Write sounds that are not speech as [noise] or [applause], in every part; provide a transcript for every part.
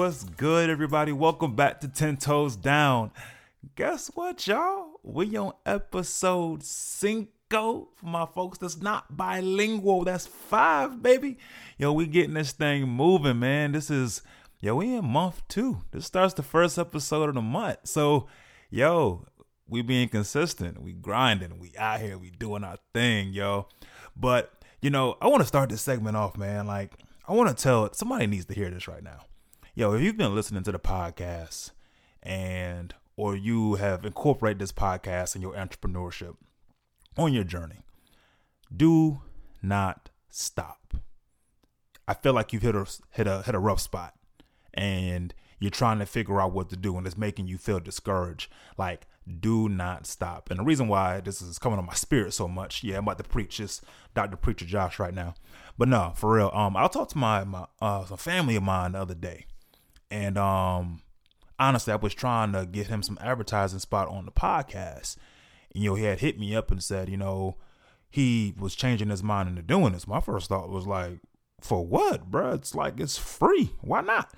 What's good, everybody? Welcome back to 10 Toes Down. Guess what, y'all? We on episode cinco for my folks that's not bilingual. That's five, baby. Yo, we getting this thing moving, man. This is, yo, we in month two. This starts the first episode of the month. So, yo, we being consistent. We grinding. We out here. We doing our thing, yo. But, you know, I want to start this segment off, man. Like, I want to tell somebody needs to hear this right now. Yo, if you've been listening to the podcast and or you have incorporated this podcast in your entrepreneurship on your journey, do not stop. I feel like you've hit a hit a hit a rough spot and you're trying to figure out what to do and it's making you feel discouraged. Like, do not stop. And the reason why this is coming on my spirit so much, yeah, I'm about to preach this Dr. Preacher Josh right now. But no, for real. Um, I'll talk to my my uh family of mine the other day. And um honestly, I was trying to get him some advertising spot on the podcast. And, you know, he had hit me up and said, you know, he was changing his mind into doing this. My first thought was like, for what, bro? It's like it's free. Why not?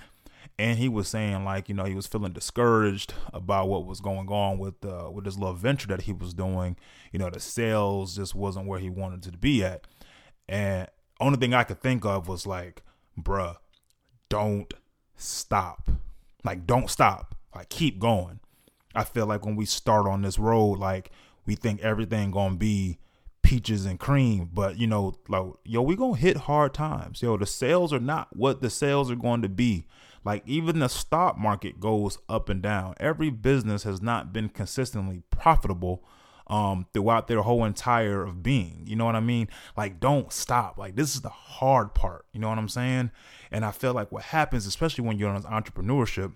And he was saying like, you know, he was feeling discouraged about what was going on with uh, with this little venture that he was doing. You know, the sales just wasn't where he wanted to be at. And only thing I could think of was like, bruh, don't stop. Like, don't stop. Like, keep going. I feel like when we start on this road, like we think everything gonna be peaches and cream, but you know, like yo, we gonna hit hard times. Yo, the sales are not what the sales are going to be. Like even the stock market goes up and down. Every business has not been consistently profitable um throughout their whole entire of being. You know what I mean? Like don't stop. Like this is the hard part. You know what I'm saying? And I feel like what happens, especially when you're on an entrepreneurship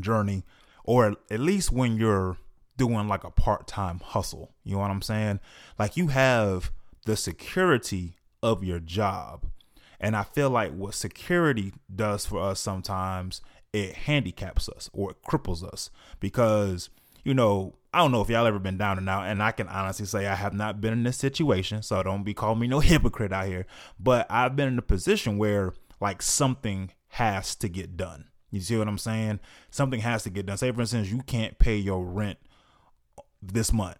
journey, or at least when you're doing like a part-time hustle, you know what I'm saying? Like you have the security of your job. And I feel like what security does for us sometimes, it handicaps us or it cripples us because, you know, I don't know if y'all ever been down and out, and I can honestly say I have not been in this situation, so don't be calling me no [laughs] hypocrite out here. But I've been in a position where like something has to get done. You see what I'm saying? Something has to get done. Say for instance, you can't pay your rent this month.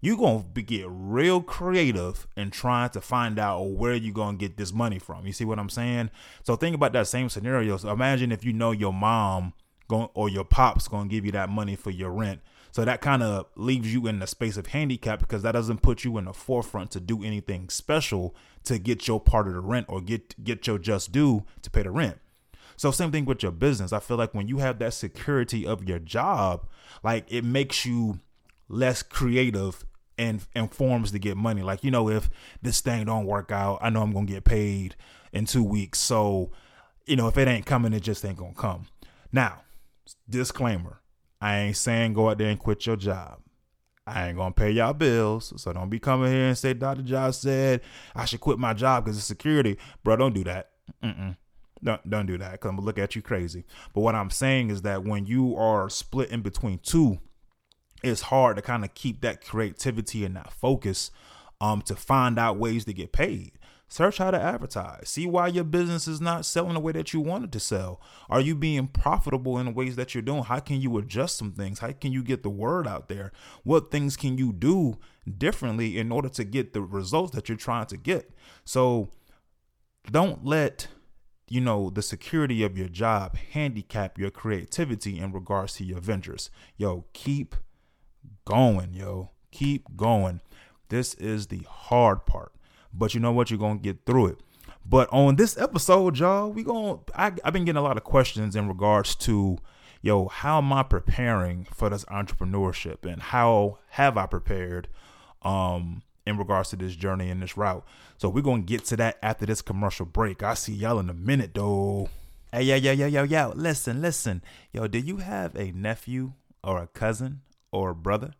You're gonna be, get real creative in trying to find out where you're gonna get this money from. You see what I'm saying? So think about that same scenario. So imagine if you know your mom going or your pops gonna give you that money for your rent. So that kind of leaves you in the space of handicap because that doesn't put you in the forefront to do anything special to get your part of the rent or get get your just due to pay the rent. So same thing with your business. I feel like when you have that security of your job, like it makes you less creative and and forms to get money. Like, you know, if this thing don't work out, I know I'm gonna get paid in two weeks. So, you know, if it ain't coming, it just ain't gonna come. Now, disclaimer. I ain't saying go out there and quit your job. I ain't gonna pay y'all bills, so don't be coming here and say Dr. Josh said I should quit my job because it's security, bro. Don't do that. Mm-mm. Don't don't do that. Cause I'm gonna look at you crazy. But what I'm saying is that when you are split in between two, it's hard to kind of keep that creativity and that focus, um, to find out ways to get paid. Search how to advertise. See why your business is not selling the way that you wanted to sell. Are you being profitable in the ways that you're doing? How can you adjust some things? How can you get the word out there? What things can you do differently in order to get the results that you're trying to get? So don't let you know the security of your job handicap your creativity in regards to your ventures. Yo, keep going, yo. Keep going. This is the hard part. But you know what? You're gonna get through it. But on this episode, y'all, we going I, I've been getting a lot of questions in regards to, yo, how am I preparing for this entrepreneurship and how have I prepared um in regards to this journey and this route. So we're gonna get to that after this commercial break. I see y'all in a minute though. Hey, yo, yo, yo, yo, yo, listen, listen. Yo, do you have a nephew or a cousin or a brother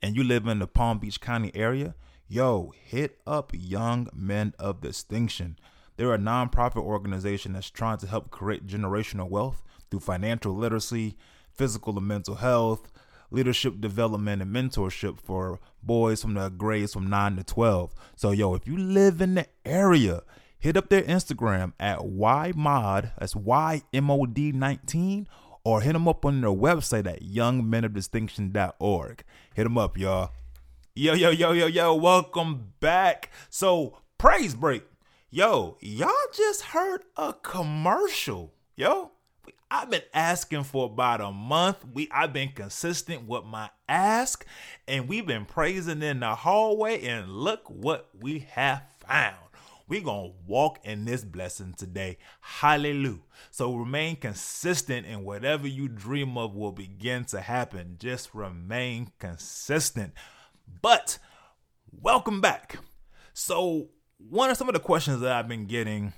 and you live in the Palm Beach County area? Yo, hit up Young Men of Distinction. They're a nonprofit organization that's trying to help create generational wealth through financial literacy, physical and mental health, leadership development, and mentorship for boys from the grades from 9 to 12. So, yo, if you live in the area, hit up their Instagram at YMOD, that's YMOD 19, or hit them up on their website at youngmenofdistinction.org. Hit them up, y'all. Yo, yo, yo, yo, yo, welcome back. So, praise break. Yo, y'all just heard a commercial. Yo, I've been asking for about a month. We I've been consistent with my ask, and we've been praising in the hallway, and look what we have found. We're gonna walk in this blessing today. Hallelujah. So remain consistent, and whatever you dream of will begin to happen. Just remain consistent. But welcome back. So, one of some of the questions that I've been getting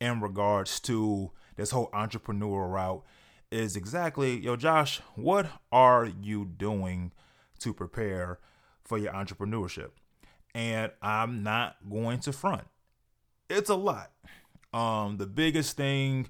in regards to this whole entrepreneurial route is exactly, yo, Josh, what are you doing to prepare for your entrepreneurship? And I'm not going to front. It's a lot. Um, the biggest thing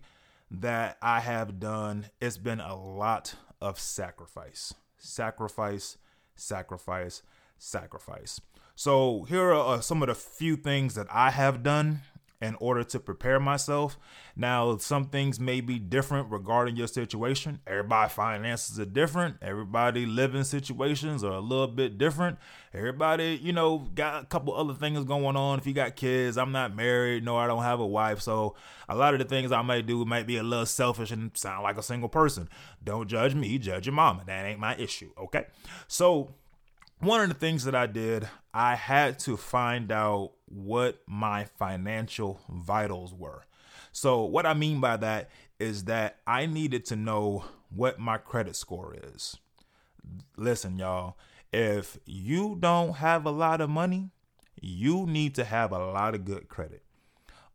that I have done, it's been a lot of sacrifice. Sacrifice, sacrifice, sacrifice. So here are uh, some of the few things that I have done in order to prepare myself. Now, some things may be different regarding your situation. Everybody finances are different. Everybody living situations are a little bit different. Everybody, you know, got a couple other things going on. If you got kids, I'm not married. No, I don't have a wife. So a lot of the things I might do might be a little selfish and sound like a single person. Don't judge me, judge your mama. That ain't my issue. Okay. So one of the things that I did, I had to find out what my financial vitals were. So, what I mean by that is that I needed to know what my credit score is. Listen, y'all, if you don't have a lot of money, you need to have a lot of good credit.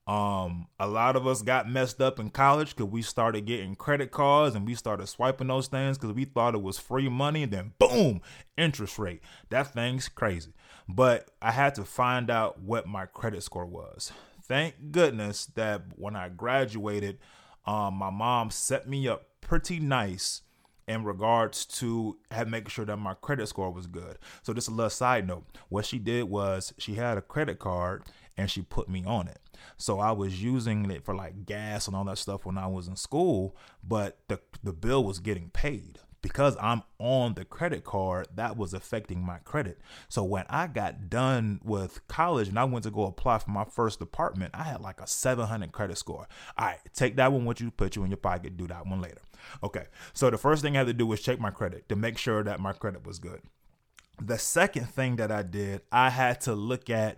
Um, a lot of us got messed up in college because we started getting credit cards and we started swiping those things because we thought it was free money and then boom, interest rate. That thing's crazy. But I had to find out what my credit score was. Thank goodness that when I graduated, um, my mom set me up pretty nice in regards to have making sure that my credit score was good. So just a little side note. What she did was she had a credit card and she put me on it. So I was using it for like gas and all that stuff when I was in school, but the the bill was getting paid. Because I'm on the credit card, that was affecting my credit. So when I got done with college and I went to go apply for my first apartment, I had like a 700 credit score. All right, take that one with you, put you in your pocket, do that one later. Okay, so the first thing I had to do was check my credit to make sure that my credit was good. The second thing that I did, I had to look at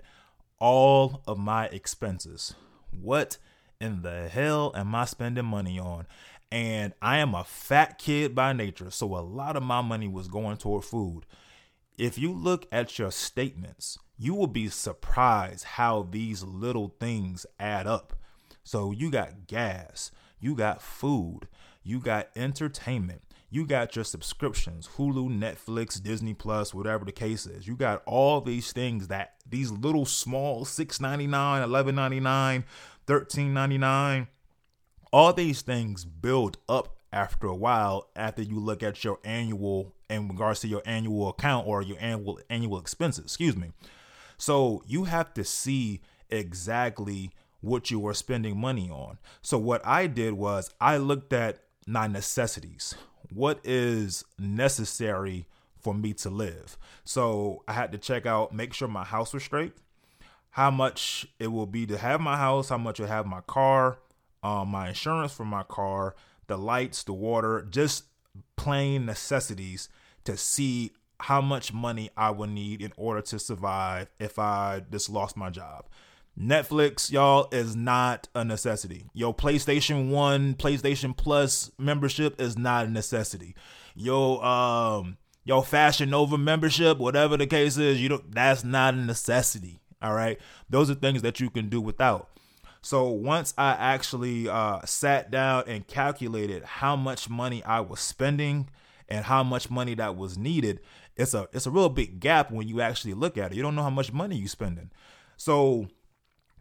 all of my expenses. What in the hell am I spending money on? And I am a fat kid by nature, so a lot of my money was going toward food. If you look at your statements, you will be surprised how these little things add up. So you got gas, you got food, you got entertainment, you got your subscriptions hulu netflix disney plus whatever the case is. You got all these things that these little small 6.99 11.99 13.99 all these things build up after a while after you look at your annual in regards to your annual account or your annual annual expenses excuse me. So you have to see exactly what you are spending money on. So what i did was i looked at my necessities what is necessary for me to live. So I had to check out, make sure my house was straight, how much it will be to have my house, how much will have my car, um, my insurance for my car, the lights, the water, just plain necessities to see how much money I would need in order to survive if I just lost my job. Netflix, y'all, is not a necessity. Your PlayStation 1, PlayStation Plus membership is not a necessity. Your um, your Fashion Nova membership, whatever the case is, you don't that's not a necessity. All right. Those are things that you can do without. So once I actually uh, sat down and calculated how much money I was spending and how much money that was needed, it's a it's a real big gap when you actually look at it. You don't know how much money you're spending. So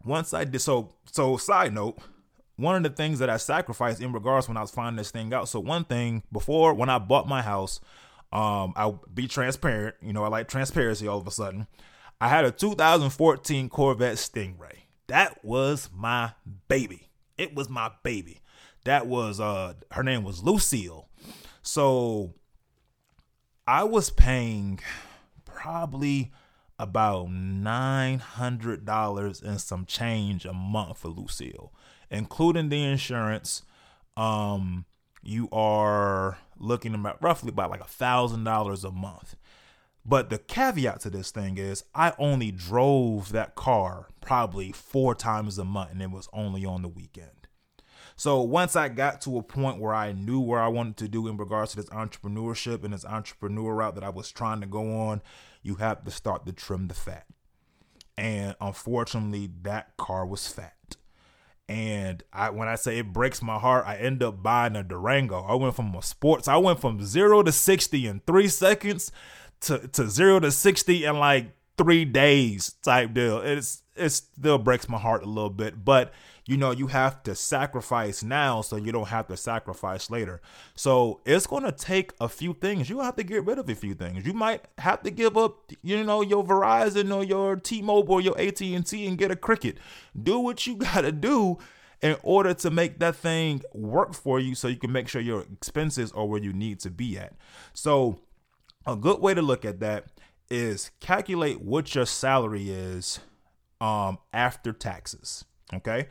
once I did so so side note, one of the things that I sacrificed in regards when I was finding this thing out. So one thing before when I bought my house, um, I'll be transparent. You know, I like transparency all of a sudden. I had a 2014 Corvette Stingray. that was my baby. It was my baby. That was uh her name was Lucille. So I was paying probably about nine hundred dollars and some change a month for Lucille, including the insurance. Um, you are looking about roughly about like a thousand dollars a month. But the caveat to this thing is I only drove that car probably four times a month and it was only on the weekend. So once I got to a point where I knew where I wanted to do in regards to this entrepreneurship and this entrepreneur route that I was trying to go on, you have to start to trim the fat. And unfortunately, that car was fat. And I when I say it breaks my heart, I end up buying a Durango. I went from a sports, I went from zero to 60 in three seconds to, to zero to 60 in like three days type deal. It's it still breaks my heart a little bit, but you know, you have to sacrifice now so you don't have to sacrifice later. So it's to take a few things. You have to get rid of a few things. You might have to give up, you know, your Verizon or your T-Mobile or your AT&T and get a Cricket. Do what you [laughs] got to do in order to make that thing work for you so you can make sure your expenses are where you need to be at. So a good way to look at that is calculate what your salary is um, after taxes. Okay.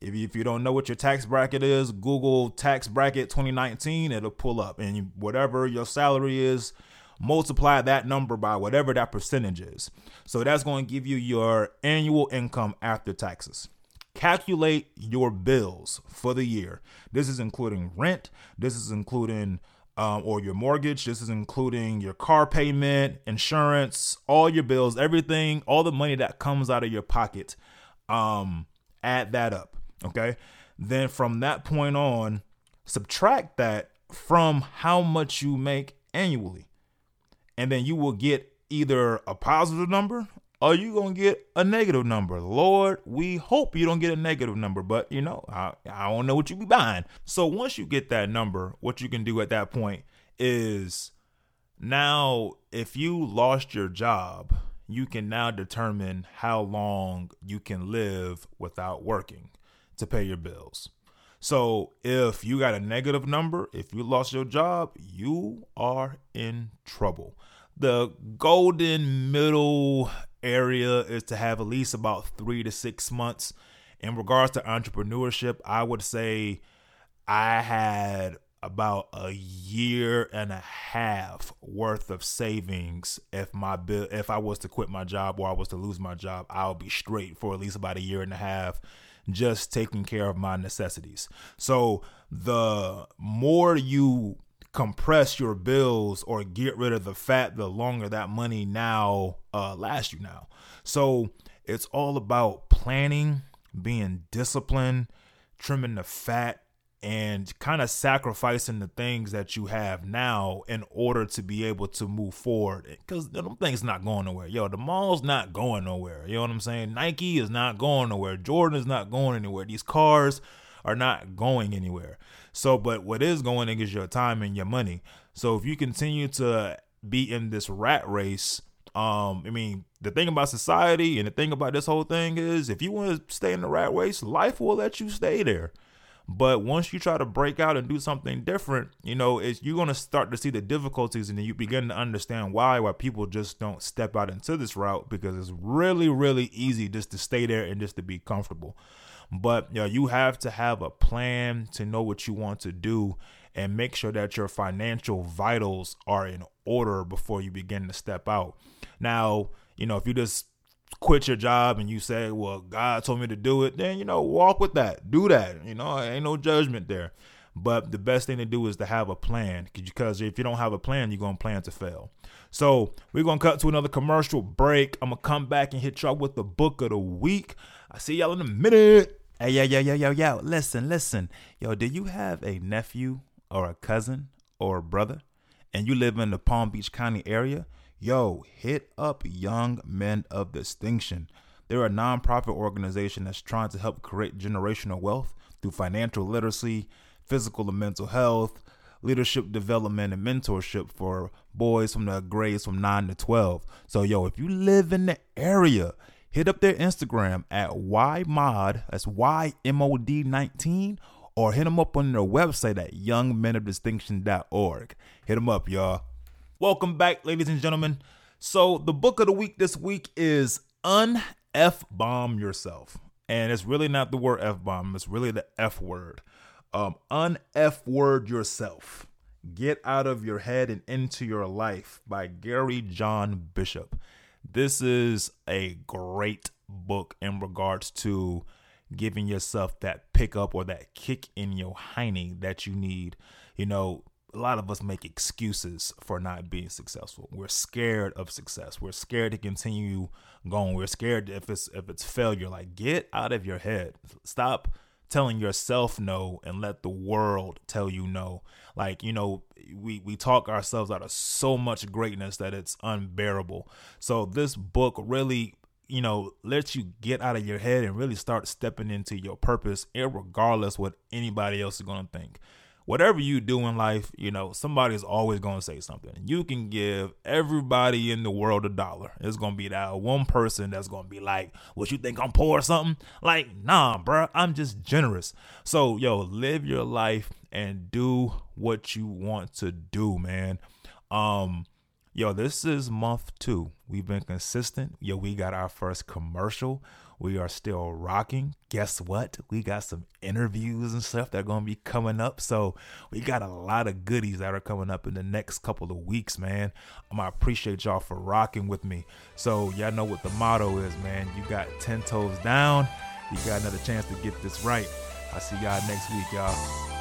If you, if you don't know what your tax bracket is, Google tax bracket 2019, it'll pull up. And whatever your salary is, multiply that number by whatever that percentage is. So that's going to give you your annual income after taxes. Calculate your bills for the year. This is including rent, this is including um, or your mortgage. This is including your car payment, insurance, all your bills, everything, all the money that comes out of your pocket. Um, add that up. Okay. Then from that point on, subtract that from how much you make annually. And then you will get either a positive number or you going to get a negative number. Lord, we hope you don't get a negative number, but you know, I, I don't know what you be buying. So once you get that number, what you can do at that point is now if you lost your job, you can now determine how long you can live without working to pay your bills. So if you got a negative number, if you lost your job, you are in trouble. The golden middle area is to have at least about three to six months. In regards to entrepreneurship, I would say I had about a year and a half worth of savings if my bill if I was to quit my job or I was to lose my job, I'll be straight for at least about a year and a half just taking care of my necessities. So the more you compress your bills or get rid of the fat, the longer that money now uh, lasts you now. So it's all about planning, being disciplined, trimming the fat, and kind of sacrificing the things that you have now in order to be able to move forward. Because them things not going nowhere. Yo, the mall's not going nowhere. You know what I'm saying? Nike is not going nowhere. Jordan is not going anywhere. These cars are not going anywhere. So, but what is going is your time and your money. So if you continue to be in this rat race, um, I mean, the thing about society and the thing about this whole thing is if you want to stay in the rat race, life will let you stay there. But once you try to break out and do something different, you know, it's, you're to start to see the difficulties and then you begin to understand why why people just don't step out into this route because it's really really easy just to stay there and just to be comfortable. But you, know, you have to have a plan to know what you want to do and make sure that your financial vitals are in order before you begin to step out. Now, you know, if you just quit your job and you say, well, God told me to do it, then, you know, walk with that. Do that. You know, ain't no judgment there. But the best thing to do is to have a plan because if you don't have a plan, you're going to plan to fail. So we're going to cut to another commercial break. I'm going to come back and hit y'all with the book of the week. I see y'all in a minute. Hey, yo, yo, yo, yo, yo, listen, listen. Yo, do you have a nephew or a cousin or a brother and you live in the Palm Beach County area? Yo, hit up Young Men of Distinction. They're a nonprofit organization that's trying to help create generational wealth through financial literacy, physical and mental health, leadership development, and mentorship for boys from the grades from 9 to 12. So, yo, if you live in the area, hit up their Instagram at YMOD, that's YMOD 19, or hit them up on their website at youngmenofdistinction.org. Hit them up, y'all. Welcome back, ladies and gentlemen. So, the book of the week this week is Un-F Bomb Yourself. And it's really not the word F bomb, it's really the F word. Um, Un-F word yourself. Get out of your head and into your life by Gary John Bishop. This is a great book in regards to giving yourself that pickup or that kick in your hiney that you need. You know, a lot of us make excuses for not being successful. We're scared of success. We're scared to continue going. We're scared if it's if it's failure. Like get out of your head. Stop telling yourself no and let the world tell you no. Like, you know, we we talk ourselves out of so much greatness that it's unbearable. So this book really you know, lets you get out of your head and really start stepping into your purpose, regardless what anybody else is going to think whatever you do in life, you know, somebody's always going to say something. You can give everybody in the world a dollar. It's going to be that one person that's going to be like, what you think I'm poor or something? Like, nah, bro, I'm just generous. So, yo, live your life and do what you want to do, man. Um, yo, this is month two. We've been consistent. Yo, we got our first commercial. We are still rocking. Guess what? We got some interviews and stuff that are going to be coming up. So we got a lot of goodies that are coming up in the next couple of weeks, man. I appreciate y'all for rocking with me. So y'all know what the motto is, man. You got 10 toes down. You got another chance to get this right. I'll see y'all next week, y'all.